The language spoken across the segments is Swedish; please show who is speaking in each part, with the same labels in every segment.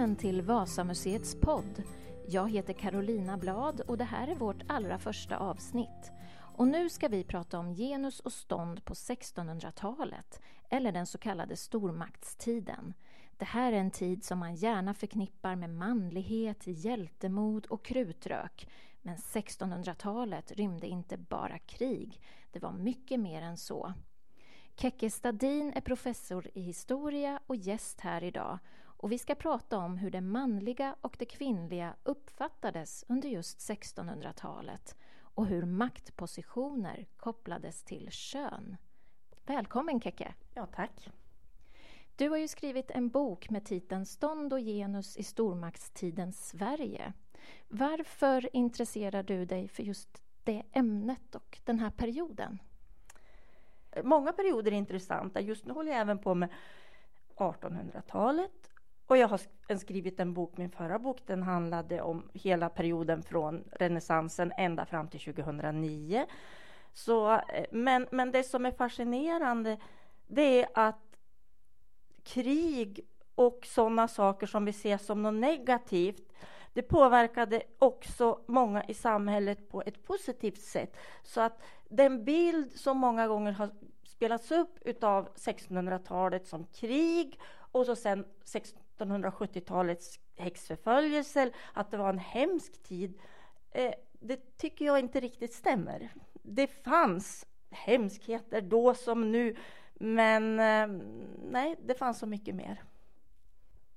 Speaker 1: Välkommen till Vasamuseets podd. Jag heter Carolina Blad och det här är vårt allra första avsnitt. Och nu ska vi prata om genus och stånd på 1600-talet, eller den så kallade stormaktstiden. Det här är en tid som man gärna förknippar med manlighet, hjältemod och krutrök. Men 1600-talet rymde inte bara krig, det var mycket mer än så. Kekke Stadin är professor i historia och gäst här idag och vi ska prata om hur det manliga och det kvinnliga uppfattades under just 1600-talet och hur maktpositioner kopplades till kön. Välkommen Kekke!
Speaker 2: Ja, tack!
Speaker 1: Du har ju skrivit en bok med titeln Stånd och genus i stormaktstidens Sverige. Varför intresserar du dig för just det ämnet och den här perioden?
Speaker 2: Många perioder är intressanta. Just nu håller jag även på med 1800-talet och jag har skrivit en bok, min förra bok, den handlade om hela perioden från renässansen ända fram till 2009. Så, eh, men, men det som är fascinerande, det är att krig och sådana saker som vi ser som något negativt, det påverkade också många i samhället på ett positivt sätt. Så att den bild som många gånger har spelats upp utav 1600-talet som krig och så sen 1970-talets häxförföljelse, att det var en hemsk tid, eh, det tycker jag inte riktigt stämmer. Det fanns hemskheter då som nu, men eh, nej, det fanns så mycket mer.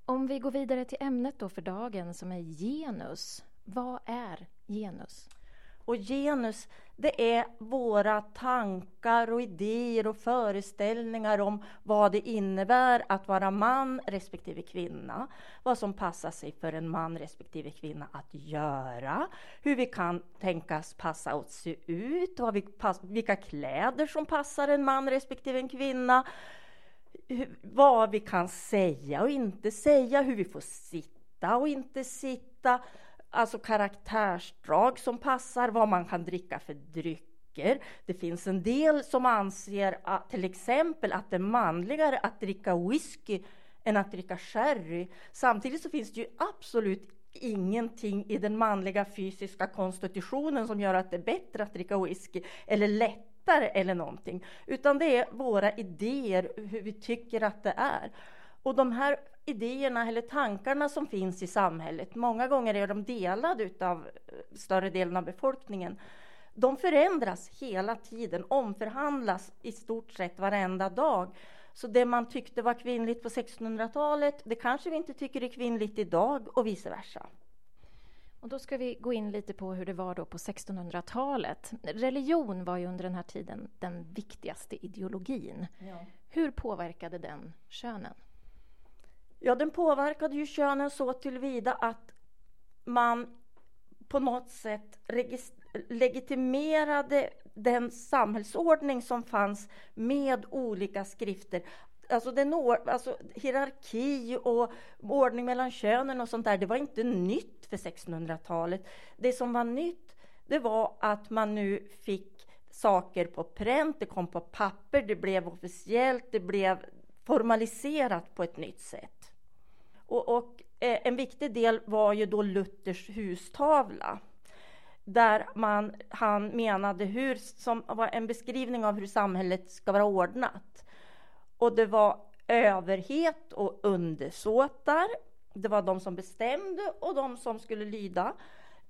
Speaker 1: Om vi går vidare till ämnet då för dagen som är genus. Vad är genus?
Speaker 2: Och genus, det är våra tankar och idéer och föreställningar om vad det innebär att vara man respektive kvinna. Vad som passar sig för en man respektive kvinna att göra. Hur vi kan tänkas passa oss se ut. Vad vi pass, vilka kläder som passar en man respektive en kvinna. Vad vi kan säga och inte säga. Hur vi får sitta och inte sitta alltså karaktärsdrag som passar, vad man kan dricka för drycker. Det finns en del som anser att till exempel att det är manligare att dricka whisky än att dricka sherry. Samtidigt så finns det ju absolut ingenting i den manliga fysiska konstitutionen som gör att det är bättre att dricka whisky eller lättare eller någonting, utan det är våra idéer hur vi tycker att det är. Och de här idéerna eller tankarna som finns i samhället, många gånger är de delade av eh, större delen av befolkningen. De förändras hela tiden, omförhandlas i stort sett varenda dag. Så det man tyckte var kvinnligt på 1600-talet, det kanske vi inte tycker är kvinnligt idag och vice versa.
Speaker 1: Och då ska vi gå in lite på hur det var då på 1600-talet. Religion var ju under den här tiden den viktigaste ideologin. Ja. Hur påverkade den könen?
Speaker 2: Ja, den påverkade ju könen så tillvida att man på något sätt legitimerade den samhällsordning som fanns med olika skrifter. Alltså, den, alltså hierarki och ordning mellan könen och sånt där, det var inte nytt för 1600-talet. Det som var nytt, det var att man nu fick saker på pränt, det kom på papper, det blev officiellt, det blev formaliserat på ett nytt sätt. Och, och eh, en viktig del var ju då Luthers hustavla där man, han menade hur, som var en beskrivning av hur samhället ska vara ordnat. Och det var överhet och undersåtar. Det var de som bestämde och de som skulle lyda.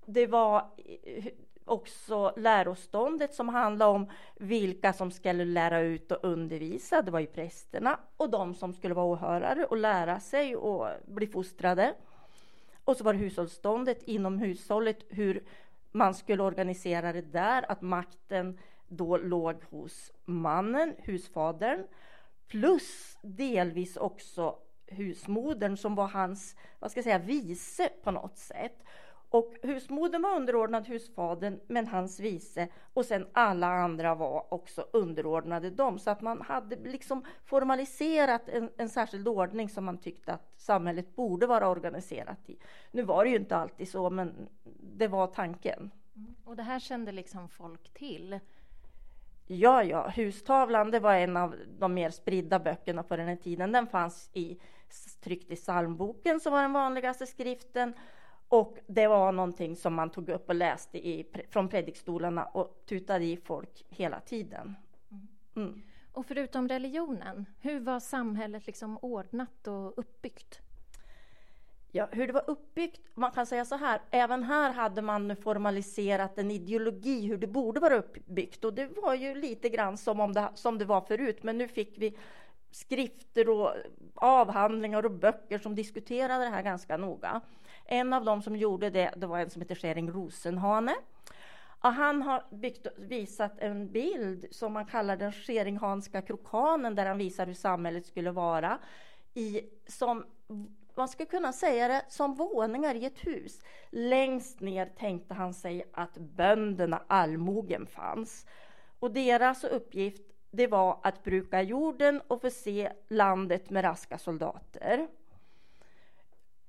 Speaker 2: Det var eh, också läroståndet som handlade om vilka som skulle lära ut och undervisa. Det var ju prästerna och de som skulle vara åhörare och lära sig och bli fostrade. Och så var det hushållsståndet inom hushållet, hur man skulle organisera det där, att makten då låg hos mannen, husfadern, plus delvis också husmodern som var hans, vad ska jag säga, vice på något sätt. Och husmodern var underordnad husfadern, men hans vice och sen alla andra var också underordnade dem. Så att man hade liksom formaliserat en, en särskild ordning som man tyckte att samhället borde vara organiserat i. Nu var det ju inte alltid så, men det var tanken.
Speaker 1: Mm. Och det här kände liksom folk till?
Speaker 2: Ja, ja, Hustavlan, det var en av de mer spridda böckerna på den här tiden. Den fanns i, tryckt i psalmboken som var den vanligaste skriften. Och det var någonting som man tog upp och läste i, från predikstolarna och tutade i folk hela tiden.
Speaker 1: Mm. Och förutom religionen, hur var samhället liksom ordnat och uppbyggt?
Speaker 2: Ja, hur det var uppbyggt, man kan säga så här, även här hade man formaliserat en ideologi hur det borde vara uppbyggt och det var ju lite grann som, om det, som det var förut, men nu fick vi skrifter och avhandlingar och böcker som diskuterade det här ganska noga. En av dem som gjorde det, det var en som heter Schering Rosenhane. Och han har byggt, visat en bild som man kallar den Scheringhanska krokanen där han visar hur samhället skulle vara i, som man skulle kunna säga det som våningar i ett hus. Längst ner tänkte han sig att bönderna, allmogen, fanns. Och deras uppgift det var att bruka jorden och förse landet med raska soldater.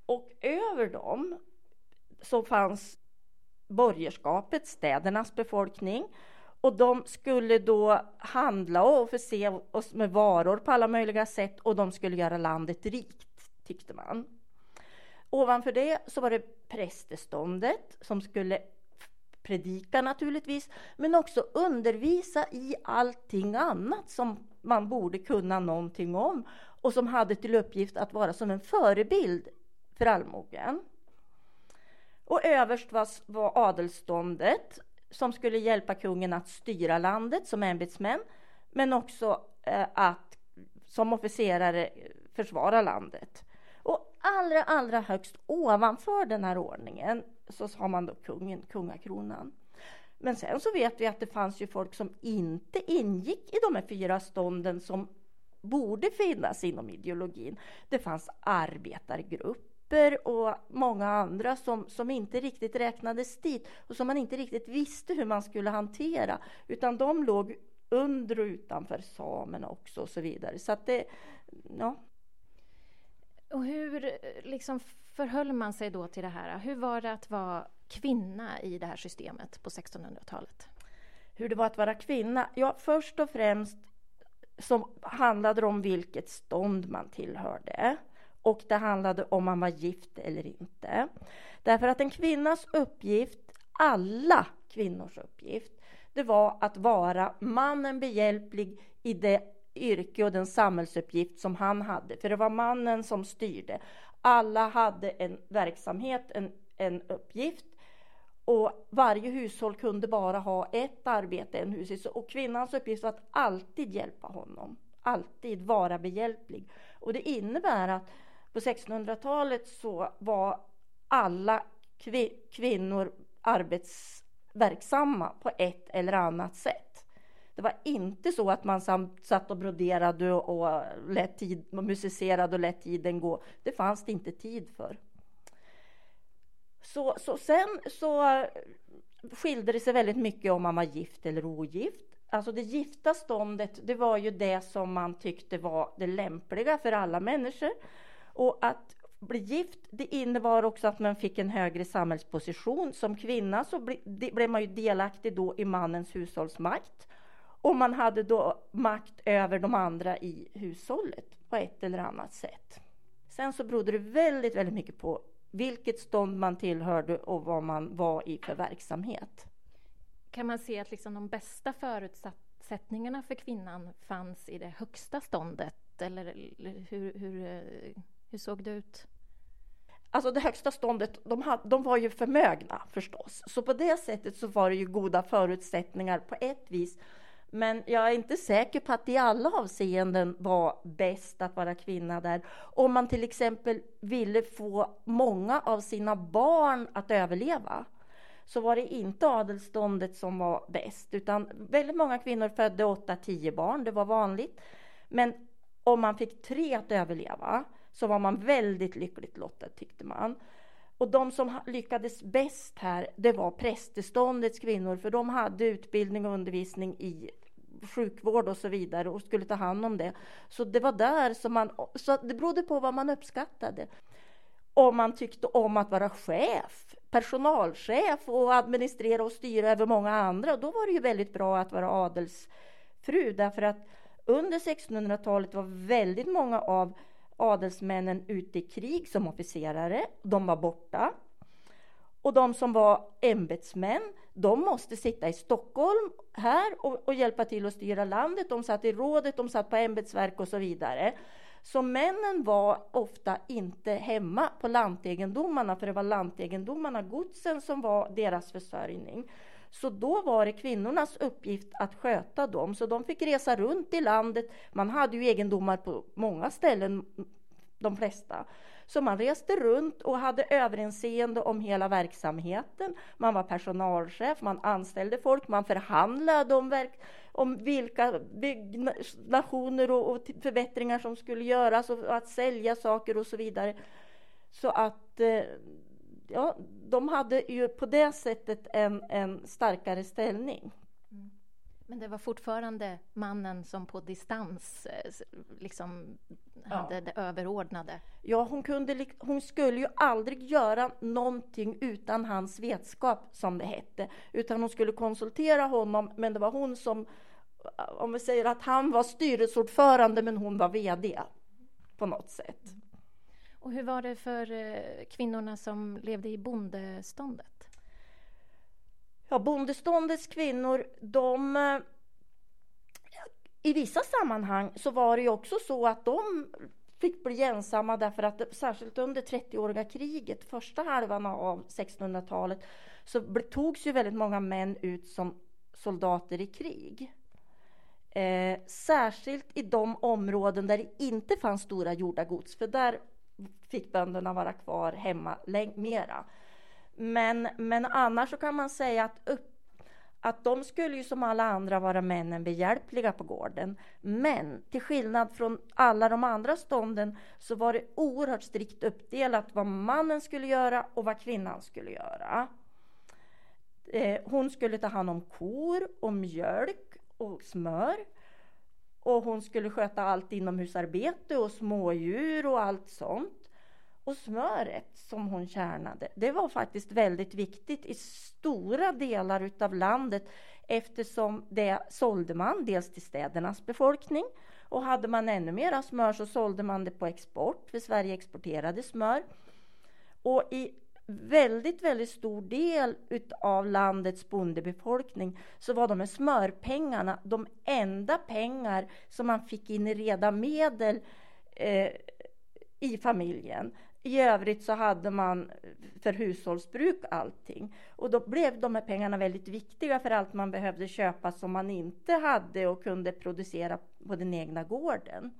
Speaker 2: Och över dem så fanns borgerskapet, städernas befolkning. Och de skulle då handla och förse oss med varor på alla möjliga sätt och de skulle göra landet rikt tyckte man. Ovanför det så var det prästeståndet som skulle predika naturligtvis, men också undervisa i allting annat som man borde kunna någonting om och som hade till uppgift att vara som en förebild för allmogen. Och överst var, var adelståndet som skulle hjälpa kungen att styra landet som ämbetsmän, men också eh, att som officerare försvara landet. Och allra, allra högst ovanför den här ordningen så har man då kungen, kungakronan. Men sen så vet vi att det fanns ju folk som inte ingick i de här fyra stånden som borde finnas inom ideologin. Det fanns arbetargrupp arbetargrupper och många andra som, som inte riktigt räknades dit och som man inte riktigt visste hur man skulle hantera, utan de låg under och utanför samerna också och så vidare. Så att det, ja,
Speaker 1: och hur liksom förhöll man sig då till det här? Hur var det att vara kvinna i det här systemet på 1600-talet?
Speaker 2: Hur det var att vara kvinna? Ja, först och främst så handlade om vilket stånd man tillhörde. Och det handlade om man var gift eller inte. Därför att en kvinnas uppgift, alla kvinnors uppgift, det var att vara mannen behjälplig i det yrke och den samhällsuppgift som han hade, för det var mannen som styrde. Alla hade en verksamhet, en, en uppgift och varje hushåll kunde bara ha ett arbete, en hushåll. Och kvinnans uppgift var att alltid hjälpa honom, alltid vara behjälplig. Och det innebär att på 1600-talet så var alla kvinnor arbetsverksamma på ett eller annat sätt. Det var inte så att man satt och broderade och lät tid, musicerade och lät tiden gå. Det fanns det inte tid för. Så, så sen så skilde det sig väldigt mycket om man var gift eller ogift. Alltså det gifta ståndet, det var ju det som man tyckte var det lämpliga för alla människor. Och att bli gift, det innebar också att man fick en högre samhällsposition. Som kvinna så blev man ju delaktig då i mannens hushållsmakt. Och man hade då makt över de andra i hushållet på ett eller annat sätt. Sen så berodde det väldigt, väldigt mycket på vilket stånd man tillhörde och vad man var i för verksamhet.
Speaker 1: Kan man se att liksom de bästa förutsättningarna för kvinnan fanns i det högsta ståndet? Eller hur, hur, eh, hur såg det ut?
Speaker 2: Alltså det högsta ståndet, de, hade, de var ju förmögna förstås. Så på det sättet så var det ju goda förutsättningar på ett vis men jag är inte säker på att det i alla avseenden var bäst att vara kvinna där. Om man till exempel ville få många av sina barn att överleva så var det inte adelståndet som var bäst, utan väldigt många kvinnor födde 8-10 barn, det var vanligt. Men om man fick tre att överleva så var man väldigt lyckligt lottad tyckte man. Och de som lyckades bäst här, det var prästeståndets kvinnor, för de hade utbildning och undervisning i sjukvård och så vidare och skulle ta hand om det. Så det var där som man, så det berodde på vad man uppskattade. Om man tyckte om att vara chef, personalchef och administrera och styra över många andra. Då var det ju väldigt bra att vara adelsfru därför att under 1600-talet var väldigt många av adelsmännen ute i krig som officerare. De var borta. Och de som var ämbetsmän, de måste sitta i Stockholm här och, och, hjälpa till att styra landet. De satt i rådet, de satt på ämbetsverk och så vidare. Så männen var ofta inte hemma på lantegendomarna, för det var lantegendomarna, godsen, som var deras försörjning. Så då var det kvinnornas uppgift att sköta dem, så de fick resa runt i landet. Man hade ju egendomar på många ställen, de flesta. Så man reste runt och hade överinseende om hela verksamheten. Man var personalchef, man anställde folk, man förhandlade om, verk, om vilka byggnationer och, och förbättringar som skulle göras och att sälja saker och så vidare. Så att eh, ja, de hade ju på det sättet en, en starkare ställning. Mm.
Speaker 1: Men det var fortfarande mannen som på distans eh, liksom hade ja. det överordnade?
Speaker 2: Ja, hon, kunde, hon skulle ju aldrig göra någonting utan hans vetskap, som det hette. Utan hon skulle konsultera honom, men det var hon som... Om vi säger att han var styrelseordförande, men hon var VD på något sätt. Mm.
Speaker 1: Och hur var det för eh, kvinnorna som levde i bondeståndet?
Speaker 2: Ja, bondeståndets kvinnor, de... Eh, I vissa sammanhang så var det ju också så att de fick bli ensamma därför att särskilt under 30-åriga kriget, första halvan av 1600-talet, så togs ju väldigt många män ut som soldater i krig. Eh, särskilt i de områden där det inte fanns stora jordagods, för där fick bönderna vara kvar hemma mera. Men, men annars så kan man säga att, upp, att de skulle ju som alla andra vara männen behjälpliga på gården. Men till skillnad från alla de andra stånden så var det oerhört strikt uppdelat vad mannen skulle göra och vad kvinnan skulle göra. Eh, hon skulle ta hand om kor och mjölk och smör. Och hon skulle sköta allt inomhusarbete och smådjur och allt sånt. Och smöret som hon kärnade, det var faktiskt väldigt viktigt i stora delar utav landet eftersom det sålde man dels till städernas befolkning och hade man ännu mera smör så sålde man det på export, för Sverige exporterade smör. Och i väldigt, väldigt stor del av landets bondebefolkning så var de här smörpengarna de enda pengar som man fick in i reda medel eh, i familjen. I övrigt så hade man för hushållsbruk allting. Och då blev de här pengarna väldigt viktiga för allt man behövde köpa som man inte hade och kunde producera på den egna gården.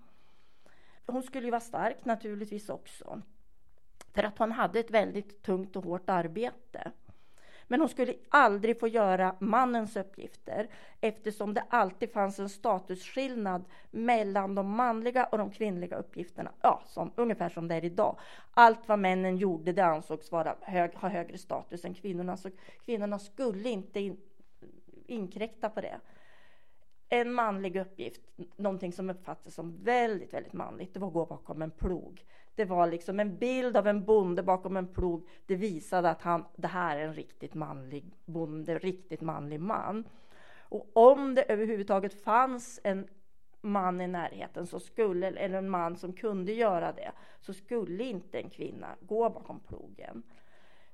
Speaker 2: Hon skulle ju vara stark naturligtvis också. För att hon hade ett väldigt tungt och hårt arbete. Men hon skulle aldrig få göra mannens uppgifter eftersom det alltid fanns en statusskillnad mellan de manliga och de kvinnliga uppgifterna. Ja, som, ungefär som det är idag. Allt vad männen gjorde det ansågs vara hög, ha högre status än kvinnorna. Så kvinnorna skulle inte in, inkräkta på det. En manlig uppgift, någonting som uppfattades som väldigt, väldigt manligt, det var att gå bakom en plog. Det var liksom en bild av en bonde bakom en plog. Det visade att han, det här är en riktigt manlig bonde, riktigt manlig man. Och om det överhuvudtaget fanns en man i närheten så skulle, eller en man som kunde göra det, så skulle inte en kvinna gå bakom plogen.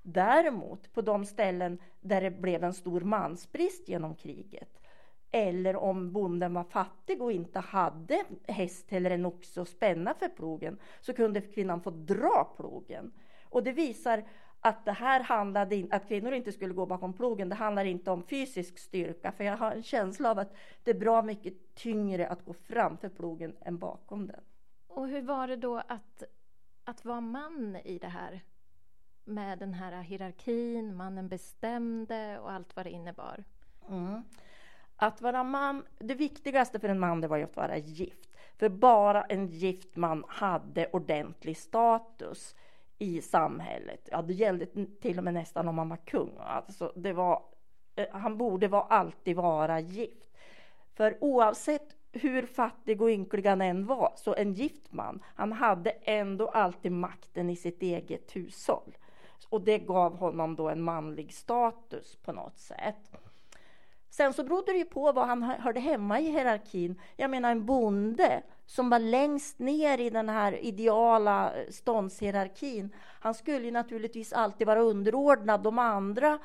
Speaker 2: Däremot på de ställen där det blev en stor mansbrist genom kriget, eller om bonden var fattig och inte hade häst eller en oxe att spänna för plogen så kunde kvinnan få dra plogen. Och det visar att det här handlade att kvinnor inte skulle gå bakom plogen. Det handlar inte om fysisk styrka, för jag har en känsla av att det är bra mycket tyngre att gå framför plogen än bakom den.
Speaker 1: Och hur var det då att, att vara man i det här? Med den här hierarkin, mannen bestämde och allt vad det innebar.
Speaker 2: Mm. Att vara man, det viktigaste för en man det var ju att vara gift. För bara en gift man hade ordentlig status i samhället. Ja, det gällde till och med nästan om man var kung. Alltså, det var, eh, han borde var alltid vara gift. För oavsett hur fattig och ynklig han än var, så en gift man, han hade ändå alltid makten i sitt eget hushåll. Och det gav honom då en manlig status på något sätt. Sen så berodde det ju på vad han hörde hemma i hierarkin. Jag menar en bonde som var längst ner i den här ideala eh, ståndshierarkin. Han skulle ju naturligtvis alltid vara underordnad de andra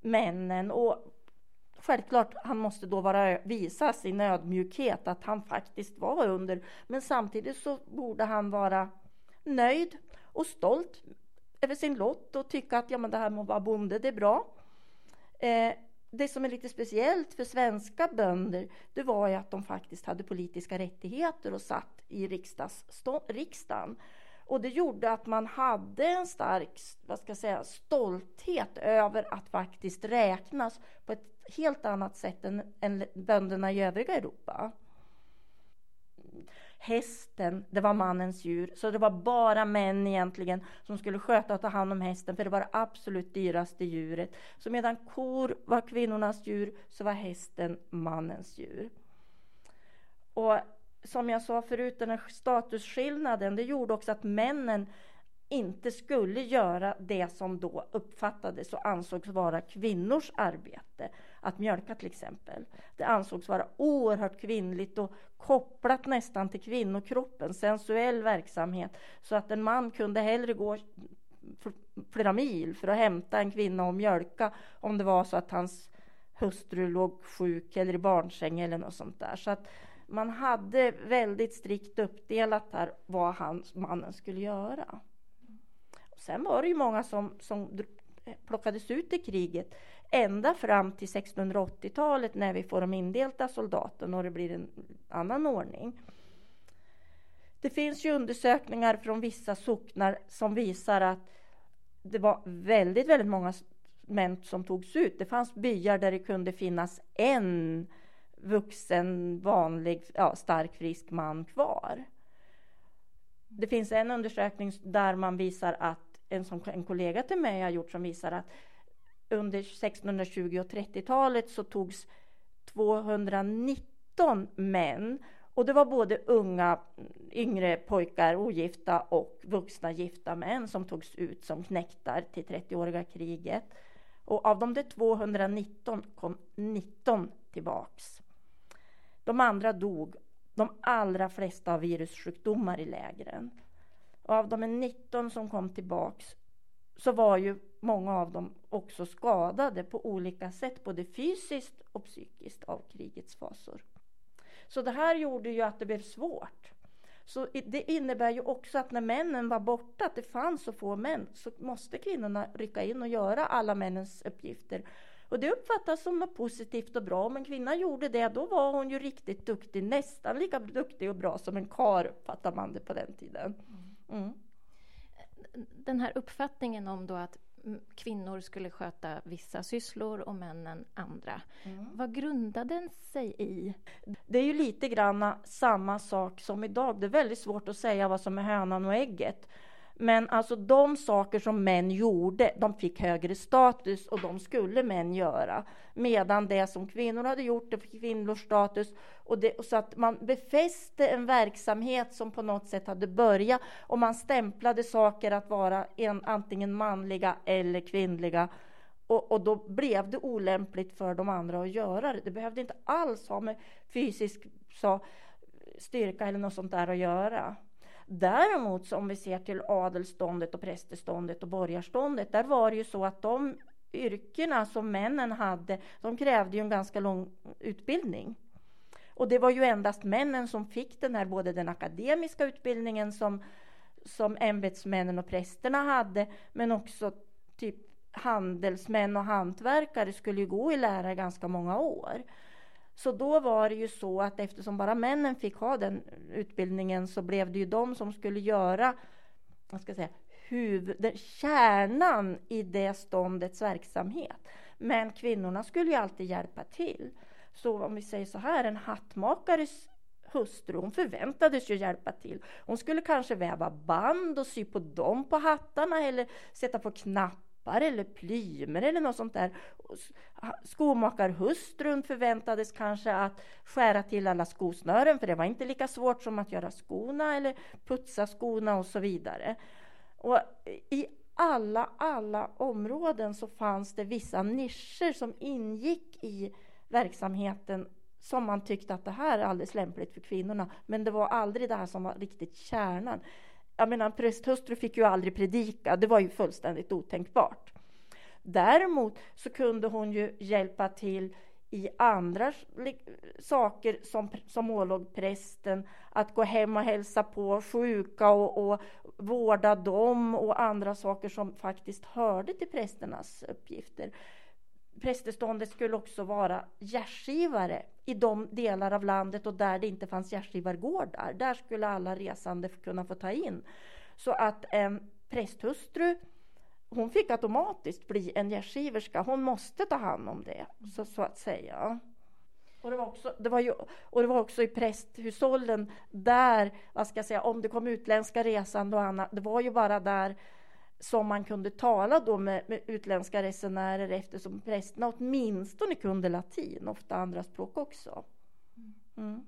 Speaker 2: männen. Och självklart, han måste då vara, visa sin ödmjukhet, att han faktiskt var under. Men samtidigt så borde han vara nöjd och stolt över sin lott och tycka att ja, men det här med att vara bonde, det är bra. Eh, det som är lite speciellt för svenska bönder, det var ju att de faktiskt hade politiska rättigheter och satt i riksdagen. Och det gjorde att man hade en stark vad ska jag säga, stolthet över att faktiskt räknas på ett helt annat sätt än, än bönderna i övriga Europa. Hästen, det var mannens djur, så det var bara män egentligen som skulle sköta och ta hand om hästen, för det var det absolut dyraste djuret. Så medan kor var kvinnornas djur, så var hästen mannens djur. Och som jag sa förut, den här statusskillnaden, det gjorde också att männen inte skulle göra det som då uppfattades och ansågs vara kvinnors arbete. Att mjölka till exempel. Det ansågs vara oerhört kvinnligt och kopplat nästan till kvinnokroppen, sensuell verksamhet. Så att en man kunde hellre gå flera mil för att hämta en kvinna och mjölka om det var så att hans hustru låg sjuk eller i barnsäng eller något sånt där. Så att man hade väldigt strikt uppdelat här vad han, mannen skulle göra. Sen var det ju många som, som plockades ut i kriget ända fram till 1680-talet när vi får de indelta soldaterna och det blir en annan ordning. Det finns ju undersökningar från vissa socknar som visar att det var väldigt, väldigt många män som togs ut. Det fanns byar där det kunde finnas en vuxen, vanlig, ja, stark, frisk man kvar. Det finns en undersökning där man visar att en som en kollega till mig har gjort som visar att under 1620 och 30-talet så togs 219 män och det var både unga, yngre pojkar, ogifta och vuxna gifta män som togs ut som knäktar till 30-åriga kriget. Och av de där 219 kom 19 tillbaks. De andra dog, de allra flesta av virussjukdomar i lägren. Och av de 19 som kom tillbaks så var ju många av dem också skadade på olika sätt, både fysiskt och psykiskt av krigets fasor. Så det här gjorde ju att det blev svårt. Så det innebär ju också att när männen var borta, att det fanns så få män, så måste kvinnorna rycka in och göra alla männens uppgifter. Och det uppfattas som något positivt och bra. Om en kvinna gjorde det, då var hon ju riktigt duktig, nästan lika duktig och bra som en kar uppfattar man det på den tiden. Mm.
Speaker 1: Den här uppfattningen om då att kvinnor skulle sköta vissa sysslor och männen andra. Mm. Vad grundade den sig i?
Speaker 2: Det är ju lite grann samma sak som idag. Det är väldigt svårt att säga vad som är hönan och ägget. Men alltså de saker som män gjorde, de fick högre status och de skulle män göra. Medan det som kvinnor hade gjort, det fick kvinnors status. Och det, så att man befäste en verksamhet som på något sätt hade börjat och man stämplade saker att vara en, antingen manliga eller kvinnliga. Och, och, då blev det olämpligt för de andra att göra det. Det behövde inte alls ha med fysisk så, styrka eller något sånt där att göra. Däremot om vi ser till adelståndet och prästeståndet och borgarståndet, där var det ju så att de yrkena som männen hade, de krävde ju en ganska lång utbildning. Och det var ju endast männen som fick den här, både den akademiska utbildningen som, som ämbetsmännen och prästerna hade, men också typ handelsmän och hantverkare skulle ju gå i lära ganska många år. Så då var det ju så att eftersom bara männen fick ha den utbildningen så blev det ju de som skulle göra, vad ska jag säga, huvud, kärnan i det ståndets verksamhet. Men kvinnorna skulle ju alltid hjälpa till. Så om vi säger så här, en hattmakares hustru, hon förväntades ju hjälpa till. Hon skulle kanske väva band och sy på dem på hattarna eller sätta på knappar lappar eller plymer eller något sånt där. Skomakarhustrun förväntades kanske att skära till alla skosnören, för det var inte lika svårt som att göra skorna eller putsa skorna och så vidare. Och I alla, alla områden så fanns det vissa nischer som ingick i verksamheten som man tyckte att det här är alldeles lämpligt för kvinnorna. Men det var aldrig det här som var riktigt kärnan. Jag menar, prästhustru fick ju aldrig predika, det var ju fullständigt otänkbart. Däremot så kunde hon ju hjälpa till i andra saker som, som ålåg prästen. Att gå hem och hälsa på sjuka och, och vårda dem och andra saker som faktiskt hörde till prästernas uppgifter. Prästeståndet skulle också vara gästgivare i de delar av landet och där det inte fanns gästgivargårdar. Där skulle alla resande kunna få ta in. Så att en prästhustru hon fick automatiskt bli en gästgiverska. Hon måste ta hand om det, så, så att säga. Och det, var också, det var ju, och det var också i prästhushållen där, vad ska jag säga, om det kom utländska resande och annat, det var ju bara där som man kunde tala då med, med utländska resenärer eftersom prästerna åtminstone kunde latin, ofta andra språk också. Mm.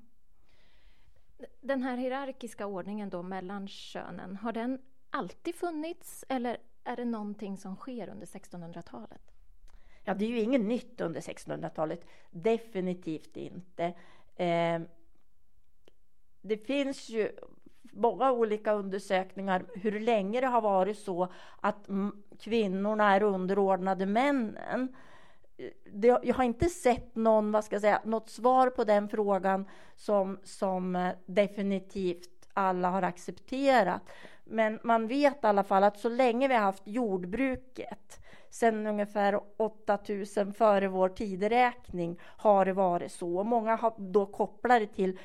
Speaker 1: Den här hierarkiska ordningen då mellan könen, har den alltid funnits eller är det någonting som sker under 1600-talet?
Speaker 2: Ja, det är ju inget nytt under 1600-talet. Definitivt inte. Eh, det finns ju många olika undersökningar hur länge det har varit så att kvinnorna är underordnade männen. Det, jag har inte sett någon, vad ska jag säga, något svar på den frågan som, som eh, definitivt alla har accepterat. Men man vet i alla fall att så länge vi har haft jordbruket sedan ungefär 8000 före vår tideräkning har det varit så. Många har då kopplat det till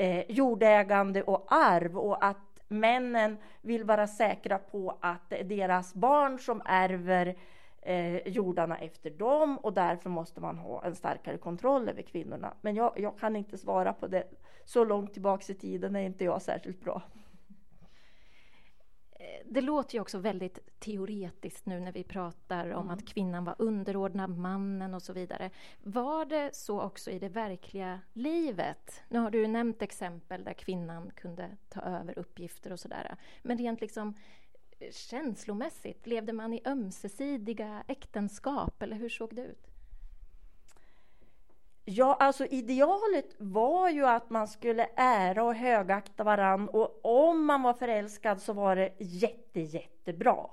Speaker 2: eh, jordägande och arv och att männen vill vara säkra på att det är deras barn som ärver eh, jordarna efter dem och därför måste man ha en starkare kontroll över kvinnorna. Men jag, jag kan inte svara på det. Så långt tillbaks i tiden är inte jag särskilt bra
Speaker 1: det låter ju också väldigt teoretiskt nu när vi pratar om mm. att kvinnan var underordnad mannen och så vidare. Var det så också i det verkliga livet? Nu har du nämnt exempel där kvinnan kunde ta över uppgifter och sådär. Men rent liksom eh, känslomässigt, levde man i ömsesidiga äktenskap eller hur såg det ut?
Speaker 2: Ja, alltså idealet var ju att man skulle ära och högakta varann och om man var förälskad så var det jätte, jättebra.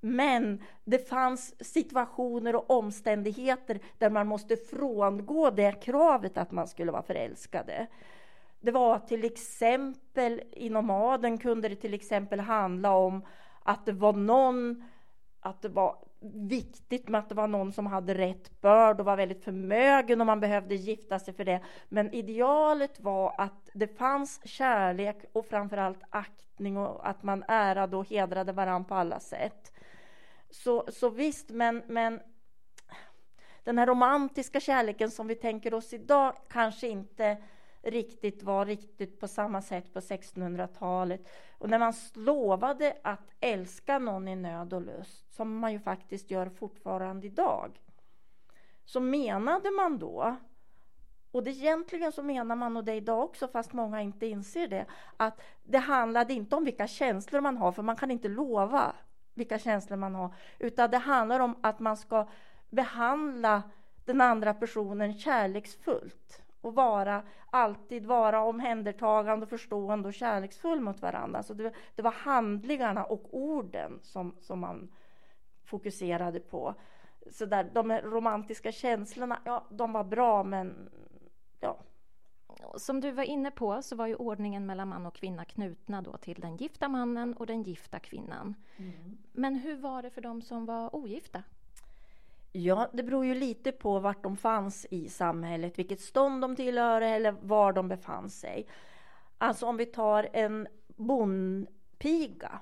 Speaker 2: Men det fanns situationer och omständigheter där man måste frångå det kravet att man skulle vara förälskade. Det var till exempel inom adeln kunde det till exempel handla om att det var någon, att det var viktigt med att det var någon som hade rätt börd och var väldigt förmögen och man behövde gifta sig för det. Men idealet var att det fanns kärlek och framförallt aktning och att man ärade och hedrade varandra på alla sätt. Så, så visst, men, men den här romantiska kärleken som vi tänker oss idag kanske inte riktigt var riktigt på samma sätt på 1600-talet. Och när man lovade att älska någon i nöd och lust, som man ju faktiskt gör fortfarande idag, så menade man då och det, egentligen så menar man och det idag också, fast många inte inser det, att det handlade inte om vilka känslor man har, för man kan inte lova vilka känslor man har, utan det handlar om att man ska behandla den andra personen kärleksfullt och vara, alltid vara omhändertagande, förstående och kärleksfull mot varandra. Så det, det var handlingarna och orden som, som man fokuserade på. Så där, de romantiska känslorna, ja, de var bra, men ja.
Speaker 1: Som du var inne på så var ju ordningen mellan man och kvinna knutna då till den gifta mannen och den gifta kvinnan. Mm. Men hur var det för de som var ogifta?
Speaker 2: Ja, det beror ju lite på vart de fanns i samhället, vilket stånd de tillhörde eller var de befann sig. Alltså om vi tar en bondpiga.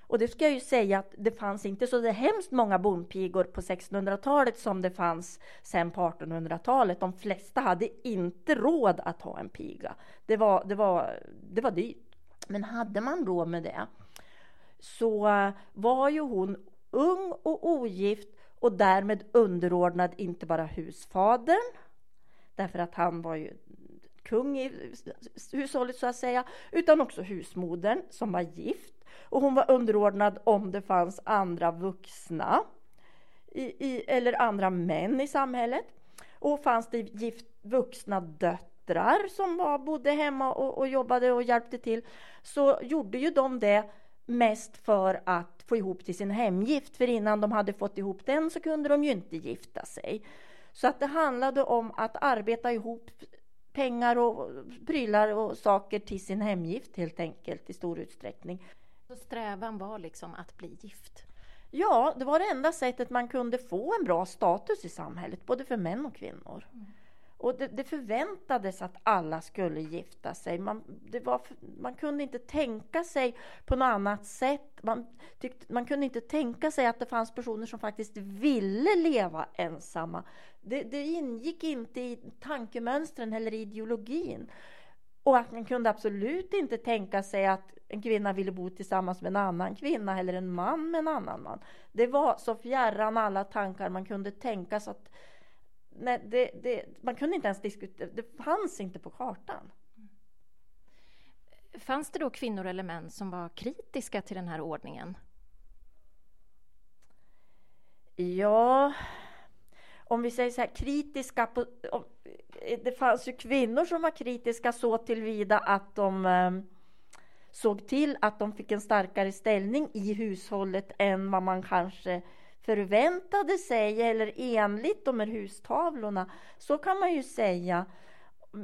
Speaker 2: Och det ska jag ju säga att det fanns inte så det hemskt många bondpigor på 1600-talet som det fanns sen på 1800-talet. De flesta hade inte råd att ha en piga. Det var, det var, det var dyrt. Men hade man råd med det så eh, var ju hon ung och ogift och därmed underordnad inte bara husfadern, därför att han var ju kung i hushållet så att säga, utan också husmodern som var gift Och hon var underordnad om det fanns andra vuxna i, i, eller andra män i samhället. Och fanns det gift, vuxna döttrar som var, bodde hemma och, och jobbade och hjälpte till så gjorde ju de det mest för att få ihop till sin hemgift. För innan de hade fått ihop den så kunde de ju inte gifta sig. Så att det handlade om att arbeta ihop pengar och prylar och saker till sin hemgift helt enkelt i stor utsträckning.
Speaker 1: Så strävan var liksom att bli gift?
Speaker 2: Ja, det var det enda sättet man kunde få en bra status i samhället, både för män och kvinnor. Mm. Och det, det, förväntades att alla skulle gifta sig. Man, var, man, kunde inte tänka sig på något annat sätt. Man, tyckte, man kunde inte tänka sig att det fanns personer som faktiskt ville leva ensamma. Det, det ingick inte i tankemönstren eller ideologin. Och att man kunde absolut inte tänka sig att en kvinna ville bo tillsammans med en annan kvinna eller en man med en annan man. Det var så fjärran alla tankar man kunde tänka sig att nej, det, det, man kunde inte ens diskutera, det fanns inte på kartan.
Speaker 1: Fanns det då kvinnor eller män som var kritiska till den här ordningen?
Speaker 2: Ja, om vi säger så här kritiska på, det fanns ju kvinnor som var kritiska så tillvida att de eh, såg till att de fick en starkare ställning i hushållet än vad man kanske förväntade sig eller enligt de här hustavlorna. Så kan man ju säga.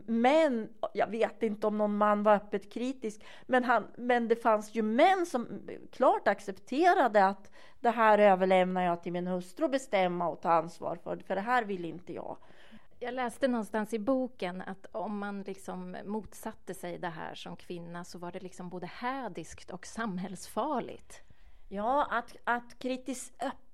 Speaker 2: Men jag vet inte om någon man var öppet kritisk. Men, han, men det fanns ju män som klart accepterade att det här överlämnar jag till min hustru att bestämma och ta ansvar för. För det här vill inte jag.
Speaker 1: Jag läste någonstans i boken att om man liksom motsatte sig det här som kvinna så var det liksom både hädiskt och samhällsfarligt.
Speaker 2: Ja, att, att kritis,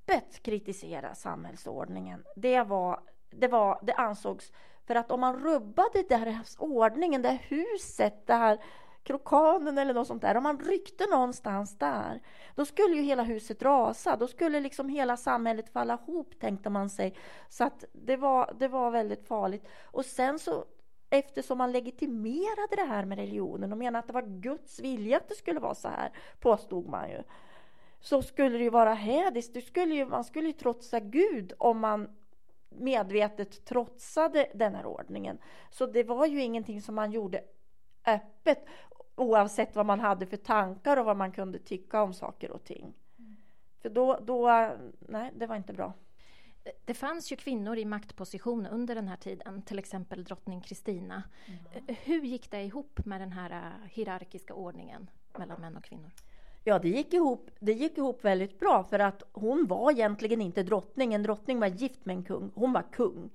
Speaker 2: öppet kritisera samhällsordningen, det, var, det, var, det ansågs... För att om man rubbade deras ordningen, det här huset, det här krokanen eller något sånt där, om man ryckte någonstans där, då skulle ju hela huset rasa. Då skulle liksom hela samhället falla ihop, tänkte man sig. Så att det var, det var väldigt farligt. Och sen så eftersom man legitimerade det här med religionen och menade att det var Guds vilja att det skulle vara så här, påstod man ju så skulle det ju vara hädiskt. Det skulle ju, man skulle ju trotsa Gud om man medvetet trotsade den här ordningen. Så det var ju ingenting som man gjorde öppet oavsett vad man hade för tankar och vad man kunde tycka om saker och ting. Mm. För då, då, nej, det var inte bra.
Speaker 1: Det fanns ju kvinnor i maktposition under den här tiden, till exempel drottning Kristina. Mm. Hur gick det ihop med den här äh, hierarkiska ordningen mellan män och kvinnor?
Speaker 2: Ja, det gick, ihop, det gick ihop väldigt bra för att hon var egentligen inte drottning. En drottning var gift med en kung. Hon var kung.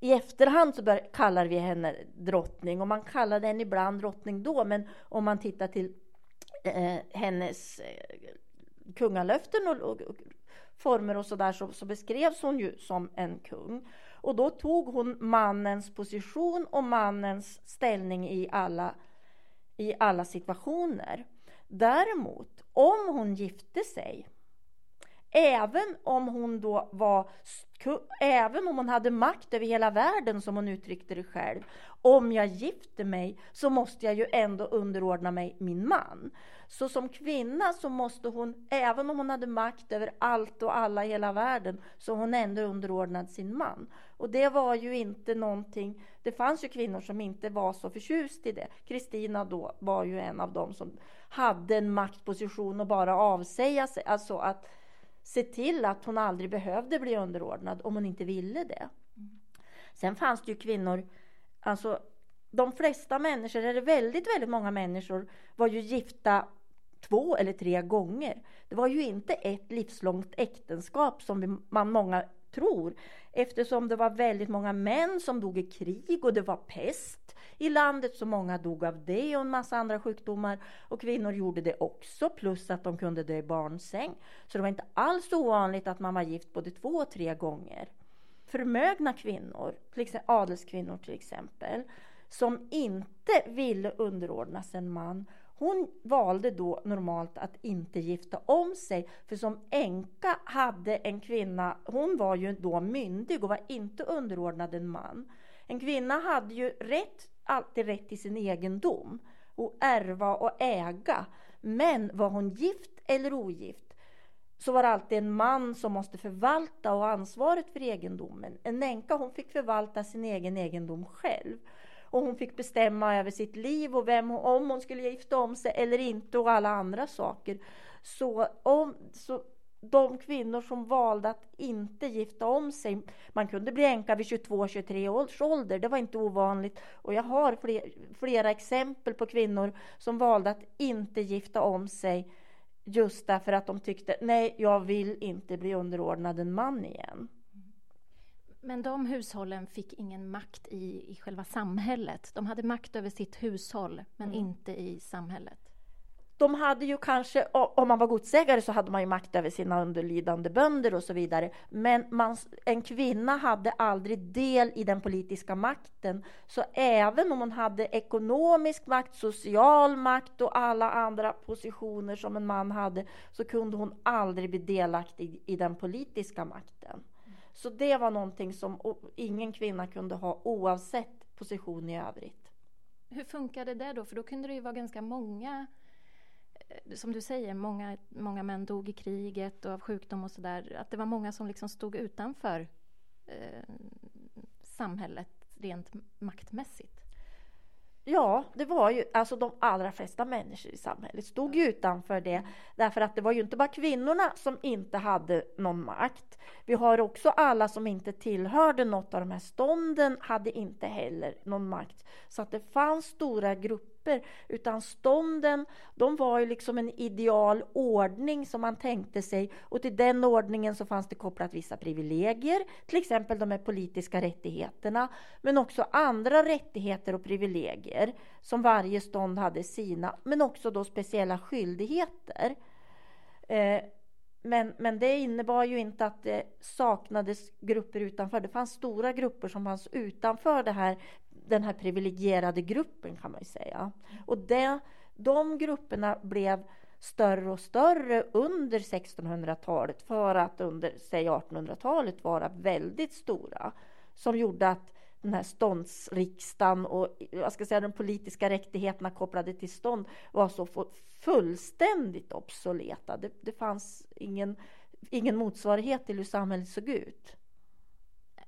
Speaker 2: I efterhand så bör, kallar vi henne drottning och man kallade henne ibland drottning då. Men om man tittar till eh, hennes eh, kungalöften och, och, och, former och sådär så, så beskrevs hon ju som en kung. Och då tog hon mannens position och mannens ställning i alla, i alla situationer. Däremot, om hon gifte sig, även om hon då var även om hon hade makt över hela världen, som hon uttryckte det själv. Om jag gifter mig så måste jag ju ändå underordna mig min man. Så som kvinna så måste hon, även om hon hade makt över allt och alla i hela världen, så hon ändå underordnad sin man. Och det var ju inte någonting, det fanns ju kvinnor som inte var så förtjust i det. Kristina då var ju en av dem som hade en maktposition och bara avsäga sig, alltså att se till att hon aldrig behövde bli underordnad om hon inte ville det. Sen fanns det ju kvinnor, alltså de flesta människor, eller väldigt, väldigt många människor var ju gifta två eller tre gånger. Det var ju inte ett livslångt äktenskap som man många tror eftersom det var väldigt många män som dog i krig och det var pest i landet så många dog av det och en massa andra sjukdomar och kvinnor gjorde det också plus att de kunde dö i barnsäng. Så det var inte alls ovanligt att man var gift både två och tre gånger. Förmögna kvinnor, till exempel, adelskvinnor till exempel, som inte ville underordnas en man hon valde då normalt att inte gifta om sig, för som änka hade en kvinna, hon var ju då myndig och var inte underordnad en man. En kvinna hade ju rätt, alltid rätt till sin egendom. och ärva och äga. Men var hon gift eller ogift så var det alltid en man som måste förvalta och ha ansvaret för egendomen. En änka hon fick förvalta sin egen egendom själv. Och hon fick bestämma över sitt liv och vem, om hon skulle gifta om sig eller inte och alla andra saker. Så, om, så de kvinnor som valde att inte gifta om sig, man kunde bli änka vid 22-23 års ålder, det var inte ovanligt. Och jag har fler, flera exempel på kvinnor som valde att inte gifta om sig just därför att de tyckte, nej, jag vill inte bli underordnad en man igen.
Speaker 1: Men de hushållen fick ingen makt i, i själva samhället. De hade makt över sitt hushåll, men mm. inte i samhället.
Speaker 2: De hade ju kanske, om man var godsägare så hade man ju makt över sina underlydande bönder och så vidare. Men man, en kvinna hade aldrig del i den politiska makten. Så även om hon hade ekonomisk makt, social makt och alla andra positioner som en man hade så kunde hon aldrig bli delaktig i den politiska makten. Så det var någonting som ingen kvinna kunde ha oavsett position i övrigt.
Speaker 1: Hur funkade det då? För då kunde det ju vara ganska många Eh, som du säger, många, många män dog i kriget och av sjukdom och sådär. Att det var många som liksom stod utanför eh, samhället rent maktmässigt.
Speaker 2: Ja, det var ju alltså de allra flesta människor i samhället stod ju utanför det. Därför att det var ju inte bara kvinnorna som inte hade någon makt. Vi har också alla som inte tillhörde något av de här stånden hade inte heller någon makt. Så att det fanns stora grupper grupper, utan stånden, de var ju liksom en ideal ordning som man tänkte sig och till den ordningen så fanns det kopplat vissa privilegier, till exempel de här politiska rättigheterna, men också andra rättigheter och privilegier som varje stånd hade sina, men också då speciella skyldigheter. Eh, men, men det innebar ju inte att det saknades grupper utanför. Det fanns stora grupper som fanns utanför det här den här privilegierade gruppen kan man ju säga. Och det, de grupperna blev större och större under 1600-talet för att under säg 1800-talet vara väldigt stora. Som gjorde att den här ståndsriksdagen och jag ska säga, de politiska rättigheterna kopplade till stånd var så fullständigt obsoleta. Det, det fanns ingen, ingen motsvarighet till hur samhället såg ut.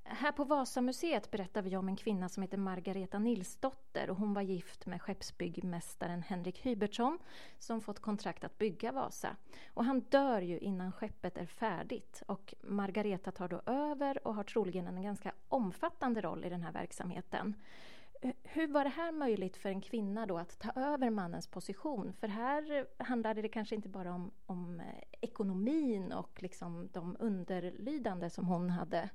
Speaker 1: Här på Vasamuseet berättar vi om en kvinna som heter Margareta Nilsdotter och hon var gift med skeppsbyggmästaren Henrik Hybertsson som fått kontrakt att bygga Vasa. Och han dör ju innan skeppet är färdigt och Margareta tar då över och har troligen en ganska omfattande roll i den här verksamheten. Eh, hur var det här möjligt för en kvinna då att ta över mannens position? För här handlade det kanske inte bara om, om eh, ekonomin och liksom de underlydande som hon hade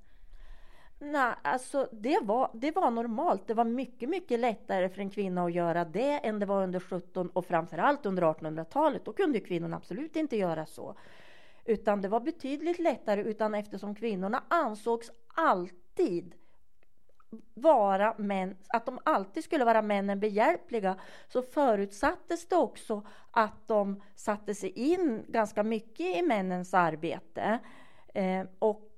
Speaker 2: Nej, alltså det var, det var normalt. Det var mycket, mycket lättare för en kvinna att göra det än det var under 17 och framförallt under 1800-talet. Då kunde kvinnorna absolut inte göra så. Utan det var betydligt lättare, utan eftersom kvinnorna ansågs alltid vara män, att de alltid skulle vara männen behjälpliga, så förutsattes det också att de satte sig in ganska mycket i männens arbete. Eh, och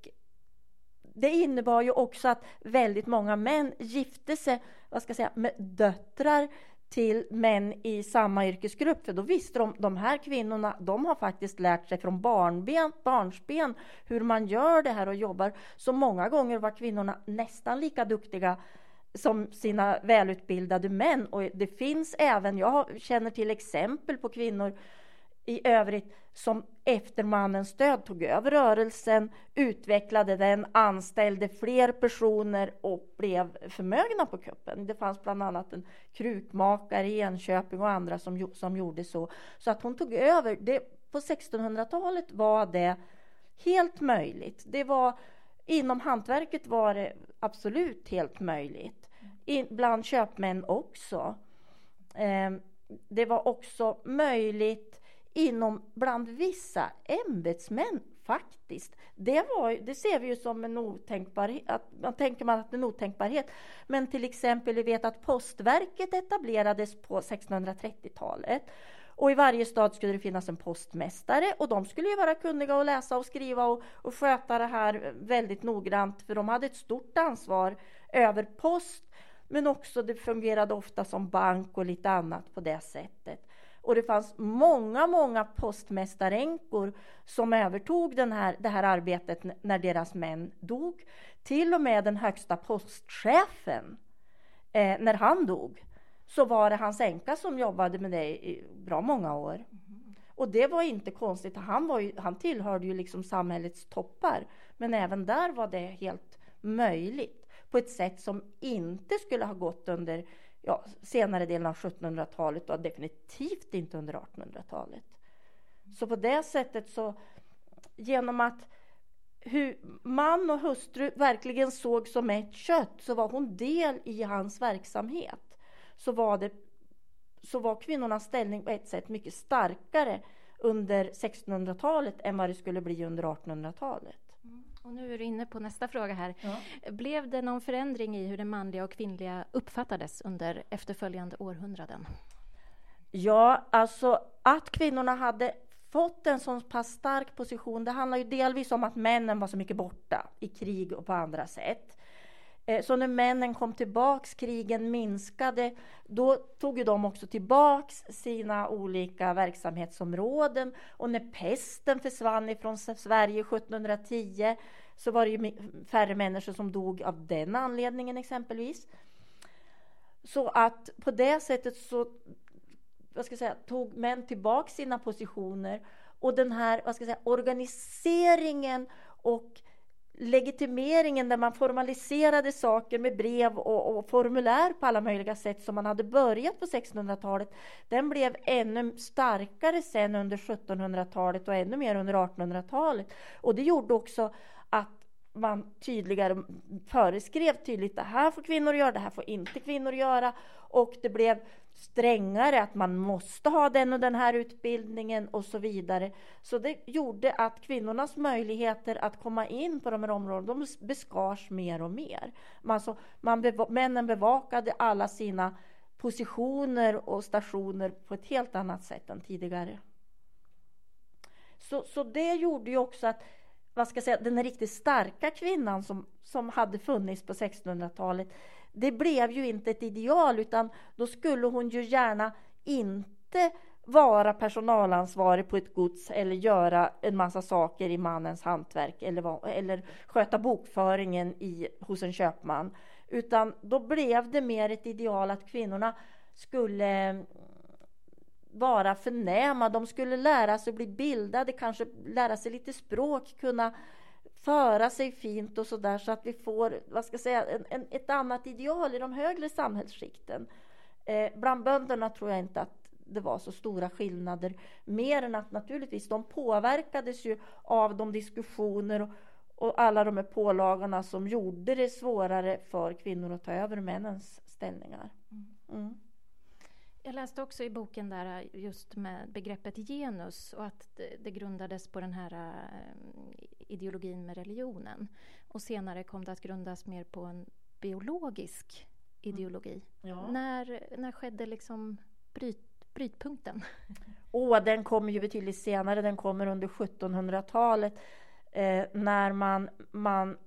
Speaker 2: det innebar ju också att väldigt många män gifte sig vad ska jag säga, med döttrar till män i samma yrkesgrupp. För då visste de, de här kvinnorna, de har faktiskt lärt sig från barnben, barnsben hur man gör det här och jobbar. Så många gånger var kvinnorna nästan lika duktiga som sina välutbildade män. Och det finns även, jag känner till exempel på kvinnor i övrigt som efter mannens död tog över rörelsen, utvecklade den, anställde fler personer och blev förmögna på kuppen. Det fanns bland annat en krukmakare i Enköping och andra som, som gjorde så. Så att hon tog över. Det, på 1600-talet var det helt möjligt. Det var, inom hantverket var det absolut helt möjligt. In, bland köpmän också. Eh, det var också möjligt inom bland vissa ämbetsmän faktiskt. Det, var, det ser vi ju som en otänkbarhet, att man tänker man att det är en otänkbarhet. Men till exempel, vi vet att postverket etablerades på 1630-talet. Och i varje stad skulle det finnas en postmästare och de skulle ju vara kunniga att läsa och skriva och, och sköta det här väldigt noggrant för de hade ett stort ansvar över post Men också det fungerade ofta som bank och lite annat på det sättet. Och det fanns många, många postmästaränkor som övertog den här, det här arbetet när deras män dog. Till och med den högsta postchefen, eh, när han dog, så var det hans änka som jobbade med det i bra många år. Och det var inte konstigt. Han, var ju, han tillhörde ju liksom samhällets toppar. Men även där var det helt möjligt på ett sätt som inte skulle ha gått under ja, senare delen av 1700-talet och definitivt inte under 1800-talet. Så på det sättet så, genom att hur man och hustru verkligen såg som ett kött, så var hon del i hans verksamhet. Så var, det, så var kvinnornas ställning på ett sätt mycket starkare under 1600-talet än vad det skulle bli under 1800-talet.
Speaker 1: Och nu är du inne på nästa fråga här. Ja. Blev det någon förändring i hur det manliga och kvinnliga uppfattades under efterföljande århundraden?
Speaker 2: Ja, alltså att kvinnorna hade fått en så pass stark position, det handlar ju delvis om att männen var så mycket borta i krig och på andra sätt. Eh, så när männen kom tillbaks, krigen minskade, då tog ju de också tillbaks sina olika verksamhetsområden. Och när pesten försvann ifrån Sverige 1710 så var det ju färre människor som dog av den anledningen exempelvis. Så att på det sättet så vad ska jag säga, tog män tillbaka sina positioner och den här vad ska jag säga, organiseringen och legitimeringen där man formaliserade saker med brev och, och, formulär på alla möjliga sätt som man hade börjat på 1600-talet, den blev ännu starkare sen under 1700-talet och ännu mer under 1800-talet. Och det gjorde också att man tydligare föreskrev tydligt det här får kvinnor göra, det här får inte kvinnor göra. Och det blev strängare, att man måste ha den och den här utbildningen och så vidare. Så det gjorde att kvinnornas möjligheter att komma in på de här områdena, de beskars mer och mer. Alltså, man beva männen bevakade alla sina positioner och stationer på ett helt annat sätt än tidigare. Så, så det gjorde ju också att vad ska jag säga, den riktigt starka kvinnan som, som hade funnits på 1600-talet, det blev ju inte ett ideal, utan då skulle hon ju gärna inte vara personalansvarig på ett gods eller göra en massa saker i mannens hantverk eller, eller sköta bokföringen i, hos en köpman. Utan då blev det mer ett ideal att kvinnorna skulle vara förnäma. De skulle lära sig bli bildade, kanske lära sig lite språk, kunna föra sig fint och så där så att vi får vad ska jag säga, en, en, ett annat ideal i de högre samhällsskikten. Eh, bland bönderna tror jag inte att det var så stora skillnader, mer än att naturligtvis de påverkades ju av de diskussioner och, och alla de här pålagorna som gjorde det svårare för kvinnor att ta över männens ställningar. Mm.
Speaker 1: Jag läste också i boken där just med begreppet genus och att det, grundades på den här äh, ideologin med religionen. Och senare kom det att grundas mer på en biologisk ideologi. Mm. Ja. När, när skedde liksom bryt, brytpunkten?
Speaker 2: Oh, den kommer ju betydligt senare, den kommer under 1700-talet eh, när man, man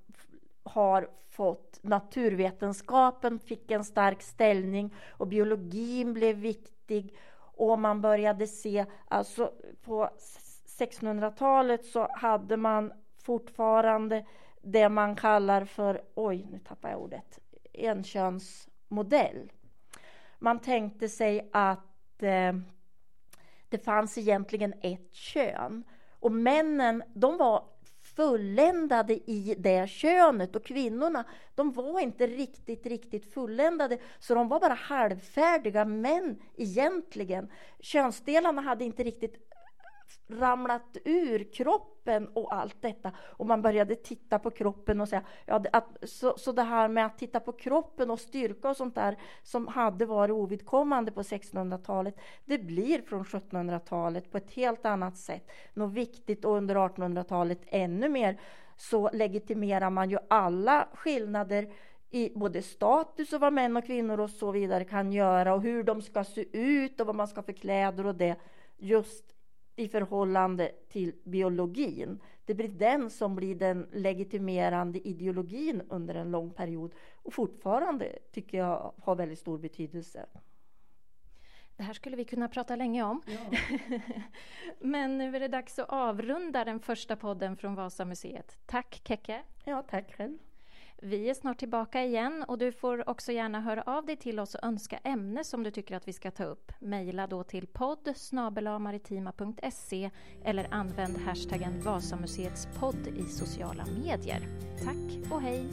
Speaker 2: har fått naturvetenskapen fick en stark ställning och biologin blev viktig och man började se, alltså på 1600-talet så hade man fortfarande det man kallar för, oj nu tappar jag ordet, enkönsmodell. Man tänkte sig att eh, det fanns egentligen ett kön och männen de var fulländade i det könet och kvinnorna, de var inte riktigt, riktigt fulländade, så de var bara halvfärdiga män egentligen. Könsdelarna hade inte riktigt ramlat ur kroppen och allt detta. Och man började titta på kroppen och säga, ja, att, så, så det här med att titta på kroppen och styrka och sånt där som hade varit ovidkommande på 1600-talet, det blir från 1700-talet på ett helt annat sätt. Något viktigt och under 1800-talet ännu mer så legitimerar man ju alla skillnader i både status och vad män och kvinnor och så vidare kan göra och hur de ska se ut och vad man ska för kläder och det just i förhållande till biologin. Det blir den som blir den legitimerande ideologin under en lång period och fortfarande tycker jag har väldigt stor betydelse.
Speaker 1: Det här skulle vi kunna prata länge om. Ja. Men nu är det dags att avrunda den första podden från Vasamuseet. Tack Kekke!
Speaker 2: Ja, tack själv!
Speaker 1: Vi är snart tillbaka igen och du får också gärna höra av dig till oss och önska ämne som du tycker att vi ska ta upp. Mejla då till podd maritima.se eller använd hashtaggen Vasamuseets podd i sociala medier. Tack och hej!